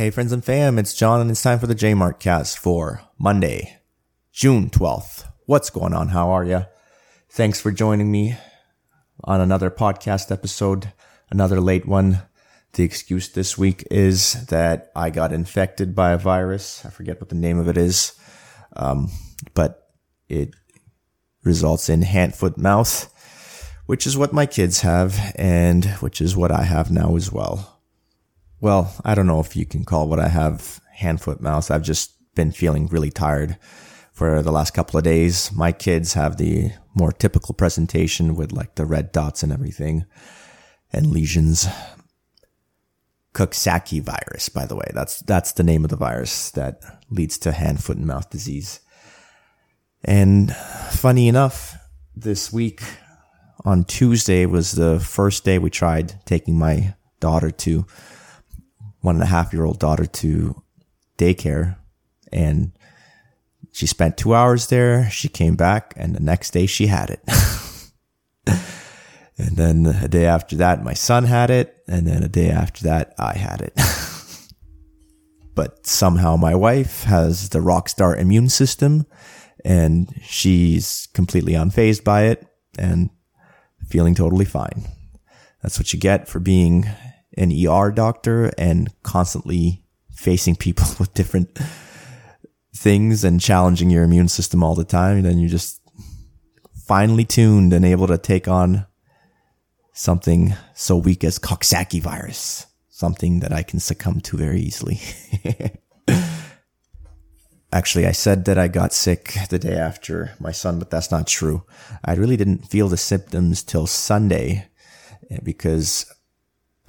Hey, friends and fam, it's John, and it's time for the J Mart cast for Monday, June 12th. What's going on? How are you? Thanks for joining me on another podcast episode, another late one. The excuse this week is that I got infected by a virus. I forget what the name of it is, um, but it results in hand, foot, mouth, which is what my kids have, and which is what I have now as well well, I don't know if you can call what I have hand, foot, mouth. I've just been feeling really tired for the last couple of days. My kids have the more typical presentation with like the red dots and everything and lesions. Coxsackie virus, by the way. That's, that's the name of the virus that leads to hand, foot, and mouth disease. And funny enough, this week on Tuesday was the first day we tried taking my daughter to one and a half year old daughter to daycare and she spent two hours there. She came back and the next day she had it. and then a day after that, my son had it. And then a day after that, I had it. but somehow my wife has the rock star immune system and she's completely unfazed by it and feeling totally fine. That's what you get for being an ER doctor and constantly facing people with different things and challenging your immune system all the time, and then you're just finely tuned and able to take on something so weak as Coxsackie virus, something that I can succumb to very easily. Actually, I said that I got sick the day after my son, but that's not true. I really didn't feel the symptoms till Sunday eh, because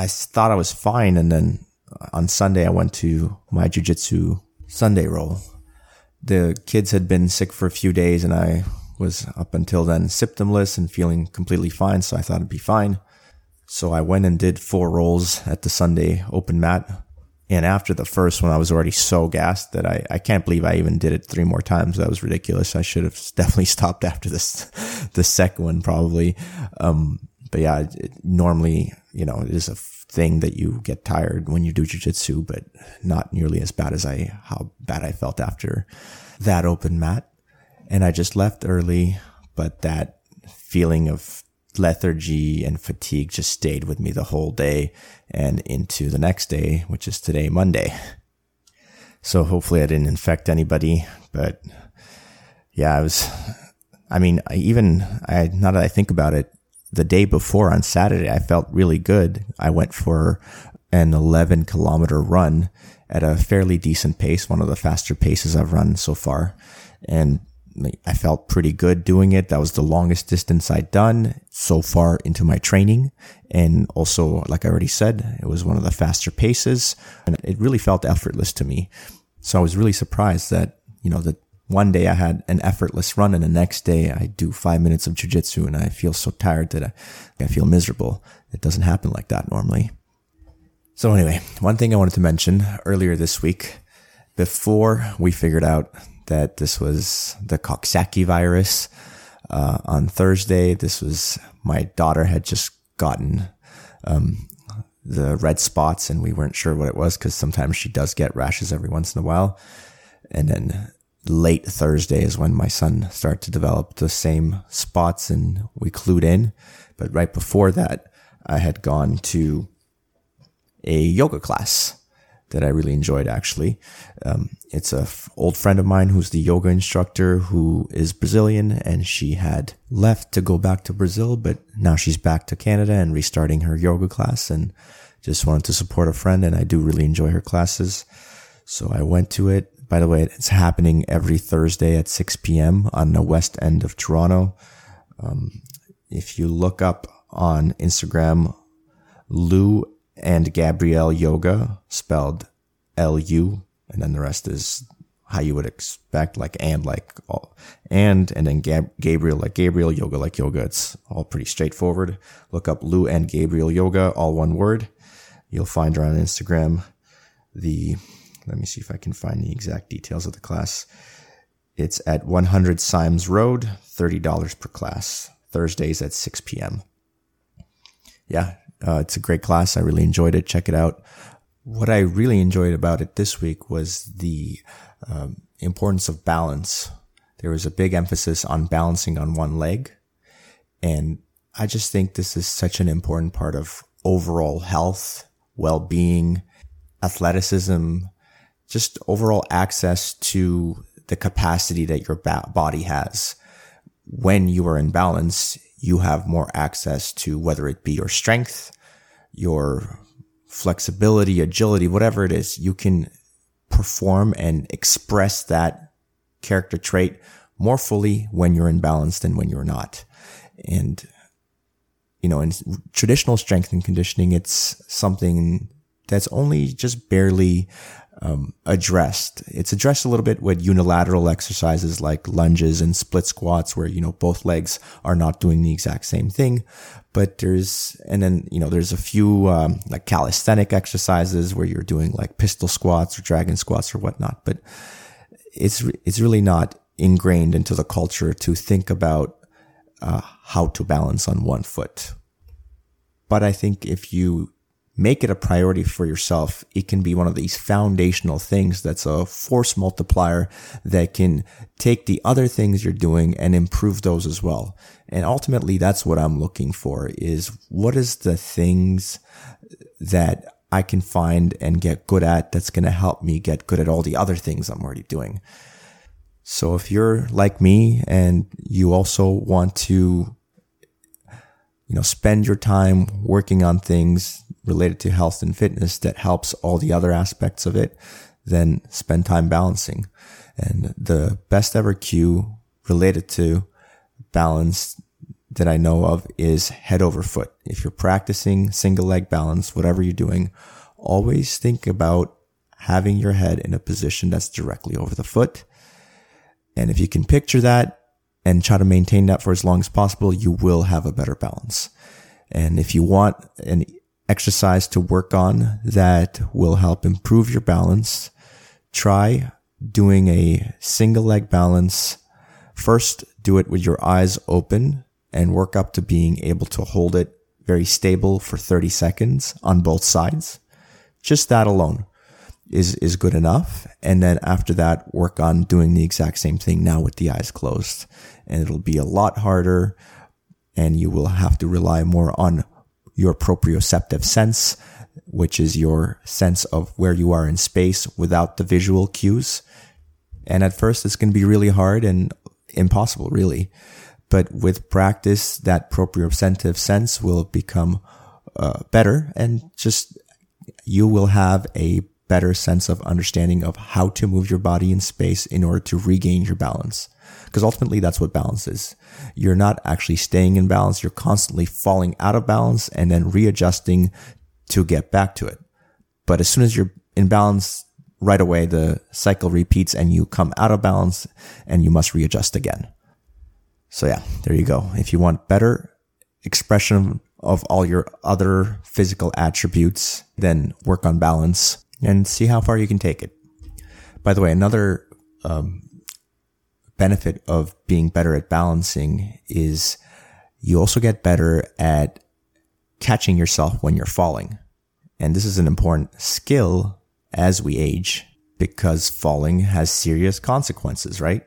I thought I was fine. And then on Sunday, I went to my jujitsu Sunday roll. The kids had been sick for a few days and I was up until then symptomless and feeling completely fine. So I thought it'd be fine. So I went and did four rolls at the Sunday open mat. And after the first one, I was already so gassed that I, I can't believe I even did it three more times. That was ridiculous. I should have definitely stopped after this, the second one probably. Um, but yeah, it, normally, you know, it is a thing that you get tired when you do jujitsu, but not nearly as bad as I, how bad I felt after that open mat. And I just left early, but that feeling of lethargy and fatigue just stayed with me the whole day and into the next day, which is today, Monday. So hopefully I didn't infect anybody, but yeah, I was, I mean, I even, I, now that I think about it, the day before on Saturday, I felt really good. I went for an 11 kilometer run at a fairly decent pace, one of the faster paces I've run so far. And I felt pretty good doing it. That was the longest distance I'd done so far into my training. And also, like I already said, it was one of the faster paces and it really felt effortless to me. So I was really surprised that, you know, the one day I had an effortless run and the next day I do five minutes of jujitsu and I feel so tired that I, I feel miserable. It doesn't happen like that normally. So anyway, one thing I wanted to mention earlier this week, before we figured out that this was the Coxsackie virus, uh, on Thursday, this was my daughter had just gotten, um, the red spots and we weren't sure what it was because sometimes she does get rashes every once in a while. And then late Thursday is when my son started to develop the same spots and we clued in. But right before that, I had gone to a yoga class that I really enjoyed actually. Um, it's a f- old friend of mine who's the yoga instructor who is Brazilian and she had left to go back to Brazil, but now she's back to Canada and restarting her yoga class and just wanted to support a friend and I do really enjoy her classes. So I went to it by the way, it's happening every Thursday at 6 p.m. on the west end of Toronto. Um, if you look up on Instagram, Lou and Gabrielle Yoga, spelled L-U, and then the rest is how you would expect, like and like all, and and then Gab- Gabriel like Gabriel Yoga like yoga. It's all pretty straightforward. Look up Lou and Gabriel Yoga, all one word. You'll find her on Instagram. The let me see if I can find the exact details of the class. It's at 100 Symes Road, $30 per class, Thursdays at 6 p.m. Yeah, uh, it's a great class. I really enjoyed it. Check it out. what I really enjoyed about it this week was the um, importance of balance. There was a big emphasis on balancing on one leg. And I just think this is such an important part of overall health, well-being, athleticism, just overall access to the capacity that your body has. When you are in balance, you have more access to whether it be your strength, your flexibility, agility, whatever it is, you can perform and express that character trait more fully when you're in balance than when you're not. And, you know, in traditional strength and conditioning, it's something that's only just barely um, addressed. It's addressed a little bit with unilateral exercises like lunges and split squats, where you know both legs are not doing the exact same thing. But there's and then you know there's a few um, like calisthenic exercises where you're doing like pistol squats or dragon squats or whatnot. But it's it's really not ingrained into the culture to think about uh, how to balance on one foot. But I think if you make it a priority for yourself. It can be one of these foundational things that's a force multiplier that can take the other things you're doing and improve those as well. And ultimately, that's what I'm looking for is what is the things that I can find and get good at that's going to help me get good at all the other things I'm already doing. So if you're like me and you also want to you know, spend your time working on things related to health and fitness that helps all the other aspects of it, then spend time balancing. And the best ever cue related to balance that I know of is head over foot. If you're practicing single leg balance, whatever you're doing, always think about having your head in a position that's directly over the foot. And if you can picture that, and try to maintain that for as long as possible, you will have a better balance. And if you want an exercise to work on that will help improve your balance, try doing a single leg balance. First, do it with your eyes open and work up to being able to hold it very stable for 30 seconds on both sides. Just that alone is, is good enough. And then after that, work on doing the exact same thing now with the eyes closed. And it'll be a lot harder and you will have to rely more on your proprioceptive sense, which is your sense of where you are in space without the visual cues. And at first, it's going to be really hard and impossible, really. But with practice, that proprioceptive sense will become uh, better and just you will have a better sense of understanding of how to move your body in space in order to regain your balance. Because ultimately that's what balance is. You're not actually staying in balance. You're constantly falling out of balance and then readjusting to get back to it. But as soon as you're in balance, right away the cycle repeats and you come out of balance and you must readjust again. So yeah, there you go. If you want better expression of all your other physical attributes, then work on balance and see how far you can take it. By the way, another um, benefit of being better at balancing is you also get better at catching yourself when you're falling. And this is an important skill as we age because falling has serious consequences, right?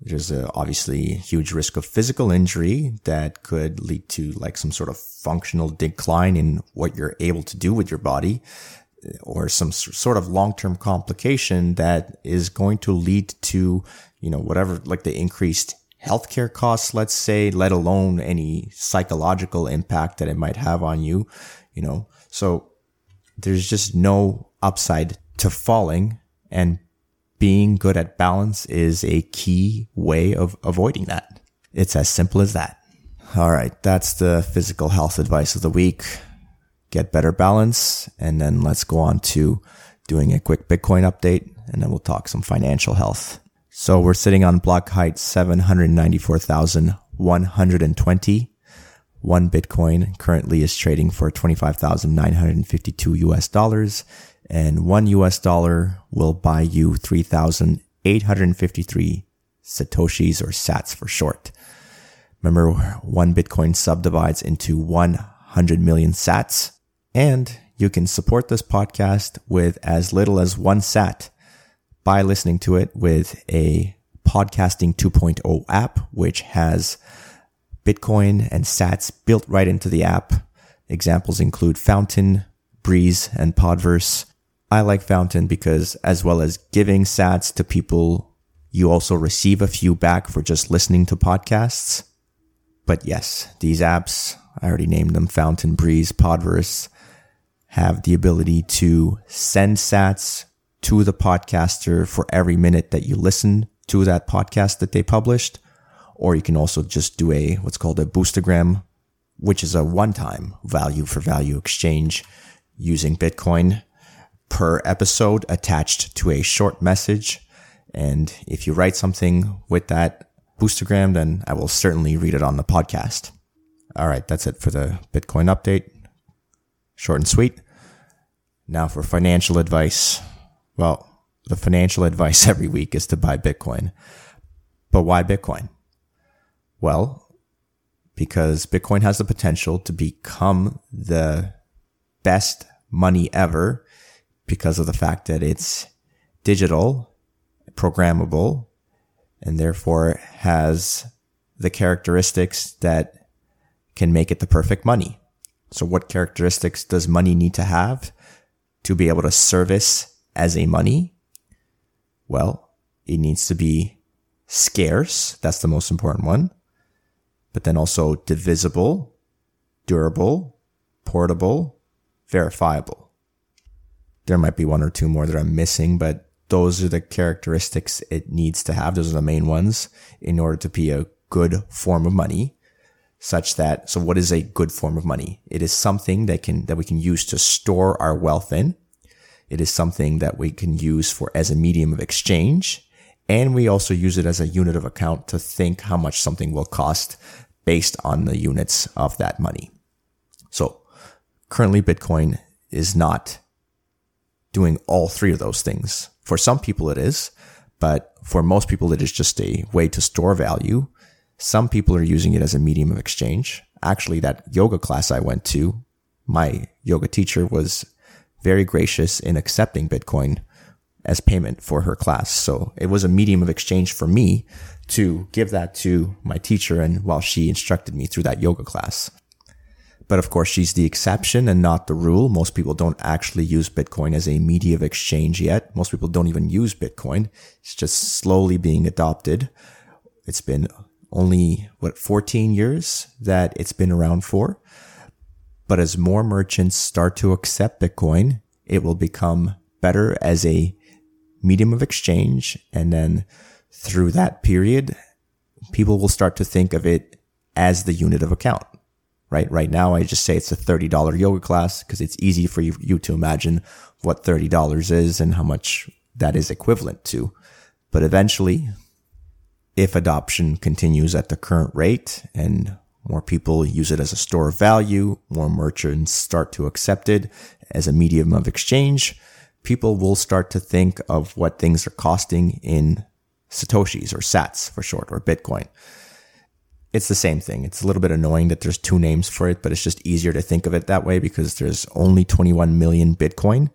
There's a, obviously huge risk of physical injury that could lead to like some sort of functional decline in what you're able to do with your body or some sort of long-term complication that is going to lead to, you know, whatever, like the increased healthcare costs, let's say, let alone any psychological impact that it might have on you, you know. So there's just no upside to falling and being good at balance is a key way of avoiding that. It's as simple as that. All right. That's the physical health advice of the week get better balance. And then let's go on to doing a quick Bitcoin update and then we'll talk some financial health. So we're sitting on block height 794,120. One Bitcoin currently is trading for 25,952 US dollars and one US dollar will buy you 3,853 Satoshis or sats for short. Remember, one Bitcoin subdivides into 100 million sats and you can support this podcast with as little as one sat by listening to it with a podcasting 2.0 app, which has Bitcoin and sats built right into the app. Examples include Fountain, Breeze, and Podverse. I like Fountain because as well as giving sats to people, you also receive a few back for just listening to podcasts. But yes, these apps, I already named them Fountain, Breeze, Podverse have the ability to send sats to the podcaster for every minute that you listen to that podcast that they published. Or you can also just do a, what's called a boostagram, which is a one time value for value exchange using Bitcoin per episode attached to a short message. And if you write something with that boostagram, then I will certainly read it on the podcast. All right. That's it for the Bitcoin update short and sweet. Now for financial advice. Well, the financial advice every week is to buy Bitcoin. But why Bitcoin? Well, because Bitcoin has the potential to become the best money ever because of the fact that it's digital, programmable, and therefore has the characteristics that can make it the perfect money. So what characteristics does money need to have to be able to service as a money? Well, it needs to be scarce. That's the most important one. But then also divisible, durable, portable, verifiable. There might be one or two more that I'm missing, but those are the characteristics it needs to have. Those are the main ones in order to be a good form of money such that, so what is a good form of money? It is something that can, that we can use to store our wealth in. It is something that we can use for as a medium of exchange. And we also use it as a unit of account to think how much something will cost based on the units of that money. So currently Bitcoin is not doing all three of those things. For some people it is, but for most people it is just a way to store value some people are using it as a medium of exchange. Actually, that yoga class I went to, my yoga teacher was very gracious in accepting Bitcoin as payment for her class. So it was a medium of exchange for me to give that to my teacher and while she instructed me through that yoga class. But of course, she's the exception and not the rule. Most people don't actually use Bitcoin as a media of exchange yet. Most people don't even use Bitcoin. It's just slowly being adopted. It's been only what 14 years that it's been around for. But as more merchants start to accept Bitcoin, it will become better as a medium of exchange. And then through that period, people will start to think of it as the unit of account, right? Right now, I just say it's a $30 yoga class because it's easy for you, to imagine what $30 is and how much that is equivalent to. But eventually if adoption continues at the current rate and more people use it as a store of value, more merchants start to accept it as a medium of exchange, people will start to think of what things are costing in Satoshis or Sats for short or Bitcoin. It's the same thing. It's a little bit annoying that there's two names for it, but it's just easier to think of it that way because there's only 21 million Bitcoin,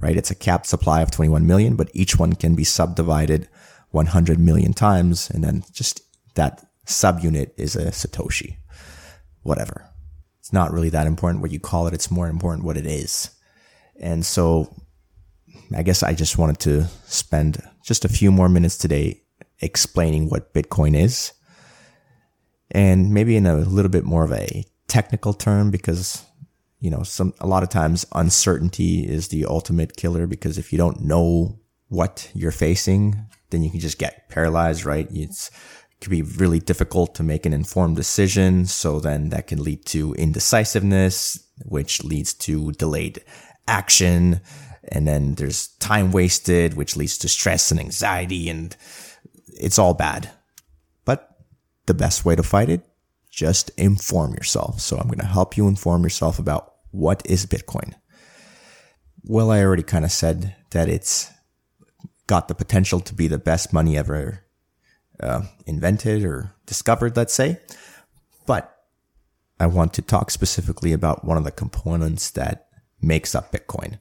right? It's a capped supply of 21 million, but each one can be subdivided 100 million times. And then just that subunit is a Satoshi, whatever. It's not really that important what you call it. It's more important what it is. And so I guess I just wanted to spend just a few more minutes today explaining what Bitcoin is and maybe in a little bit more of a technical term because you know some a lot of times uncertainty is the ultimate killer because if you don't know what you're facing then you can just get paralyzed, right? It's, it can be really difficult to make an informed decision. So then that can lead to indecisiveness, which leads to delayed action. And then there's time wasted, which leads to stress and anxiety and it's all bad. But the best way to fight it, just inform yourself. So I'm going to help you inform yourself about what is Bitcoin. Well, I already kind of said that it's got the potential to be the best money ever uh, invented or discovered, let's say. But I want to talk specifically about one of the components that makes up Bitcoin.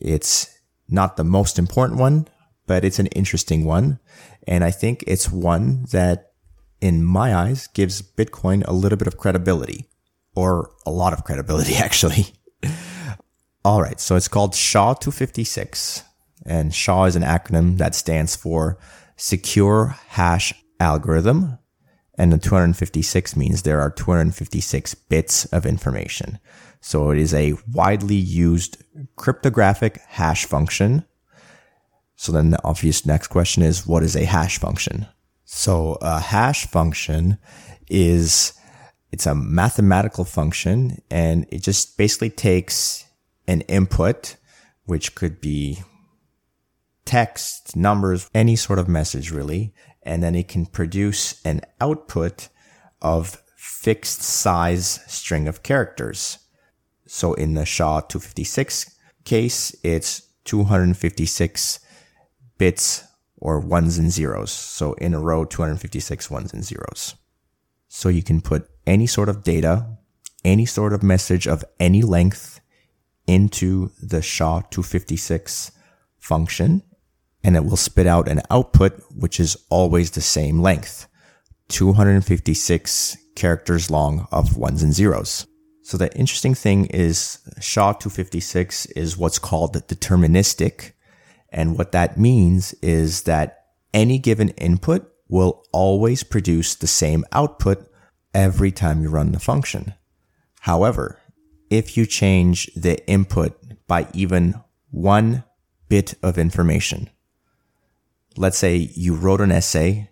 It's not the most important one, but it's an interesting one. And I think it's one that, in my eyes, gives Bitcoin a little bit of credibility or a lot of credibility, actually. All right. So it's called SHA 256 and SHA is an acronym that stands for Secure Hash Algorithm. And the 256 means there are 256 bits of information. So it is a widely used cryptographic hash function. So then the obvious next question is, what is a hash function? So a hash function is, it's a mathematical function and it just basically takes an input, which could be text, numbers, any sort of message really. And then it can produce an output of fixed size string of characters. So in the SHA 256 case, it's 256 bits or ones and zeros. So in a row, 256 ones and zeros. So you can put any sort of data, any sort of message of any length into the SHA 256 function and it will spit out an output which is always the same length 256 characters long of ones and zeros. So the interesting thing is SHA 256 is what's called deterministic. And what that means is that any given input will always produce the same output every time you run the function. However, if you change the input by even one bit of information, let's say you wrote an essay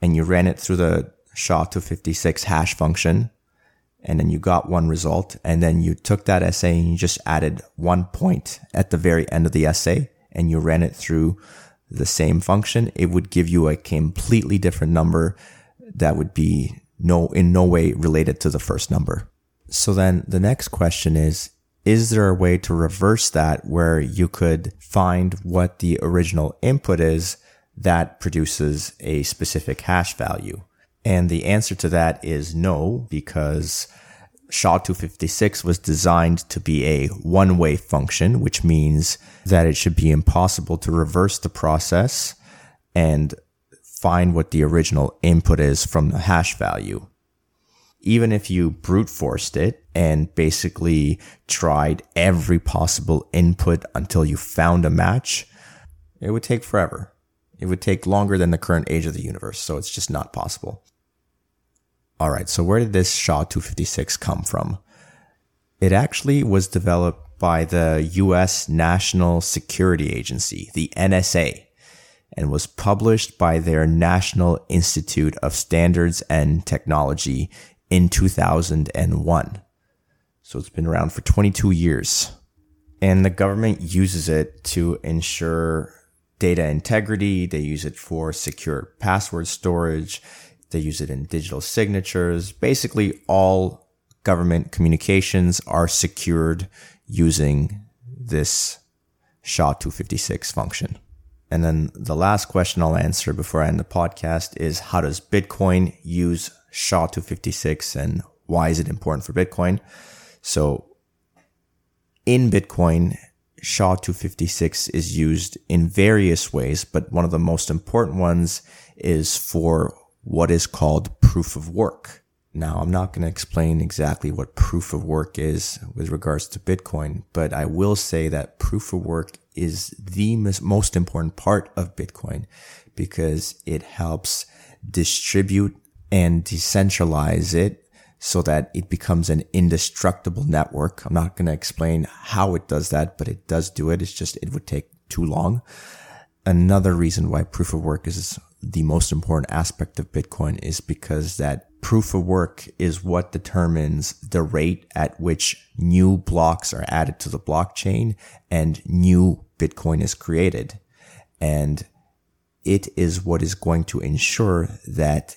and you ran it through the SHA-256 hash function and then you got one result and then you took that essay and you just added one point at the very end of the essay and you ran it through the same function, it would give you a completely different number that would be no, in no way related to the first number. So then the next question is, is there a way to reverse that where you could find what the original input is that produces a specific hash value? And the answer to that is no, because SHA-256 was designed to be a one-way function, which means that it should be impossible to reverse the process and find what the original input is from the hash value. Even if you brute forced it and basically tried every possible input until you found a match, it would take forever. It would take longer than the current age of the universe, so it's just not possible. All right, so where did this SHA 256 come from? It actually was developed by the US National Security Agency, the NSA, and was published by their National Institute of Standards and Technology in 2001. So it's been around for 22 years. And the government uses it to ensure data integrity. They use it for secure password storage. They use it in digital signatures. Basically, all government communications are secured using this SHA-256 function. And then the last question I'll answer before I end the podcast is how does Bitcoin use SHA-256 and why is it important for Bitcoin? So in Bitcoin, SHA-256 is used in various ways, but one of the most important ones is for what is called proof of work. Now, I'm not going to explain exactly what proof of work is with regards to Bitcoin, but I will say that proof of work is the most important part of Bitcoin because it helps distribute and decentralize it so that it becomes an indestructible network. I'm not going to explain how it does that, but it does do it. It's just, it would take too long. Another reason why proof of work is the most important aspect of Bitcoin is because that proof of work is what determines the rate at which new blocks are added to the blockchain and new Bitcoin is created. And it is what is going to ensure that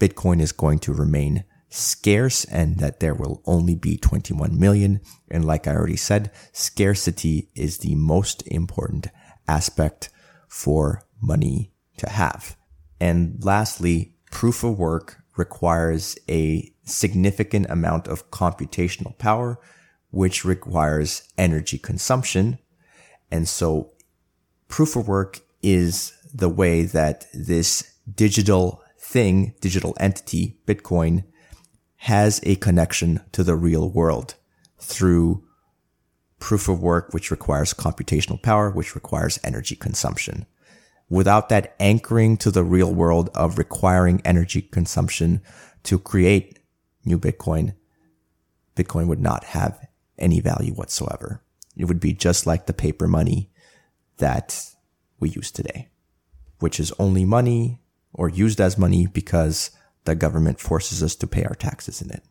Bitcoin is going to remain scarce and that there will only be 21 million. And like I already said, scarcity is the most important aspect for money to have. And lastly, proof of work requires a significant amount of computational power, which requires energy consumption. And so proof of work is the way that this digital thing, digital entity, Bitcoin, has a connection to the real world through proof of work, which requires computational power, which requires energy consumption. Without that anchoring to the real world of requiring energy consumption to create new Bitcoin, Bitcoin would not have any value whatsoever. It would be just like the paper money that we use today, which is only money or used as money because the government forces us to pay our taxes in it.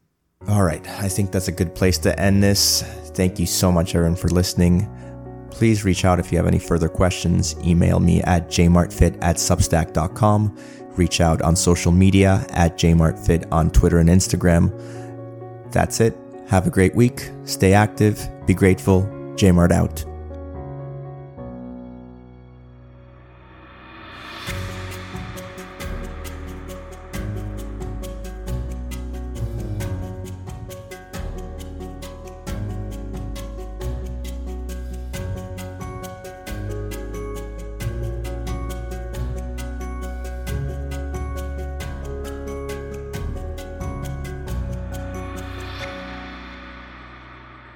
All right, I think that's a good place to end this. Thank you so much, everyone, for listening. Please reach out if you have any further questions. Email me at jmartfit at substack.com. Reach out on social media at jmartfit on Twitter and Instagram. That's it. Have a great week. Stay active. Be grateful. Jmart out.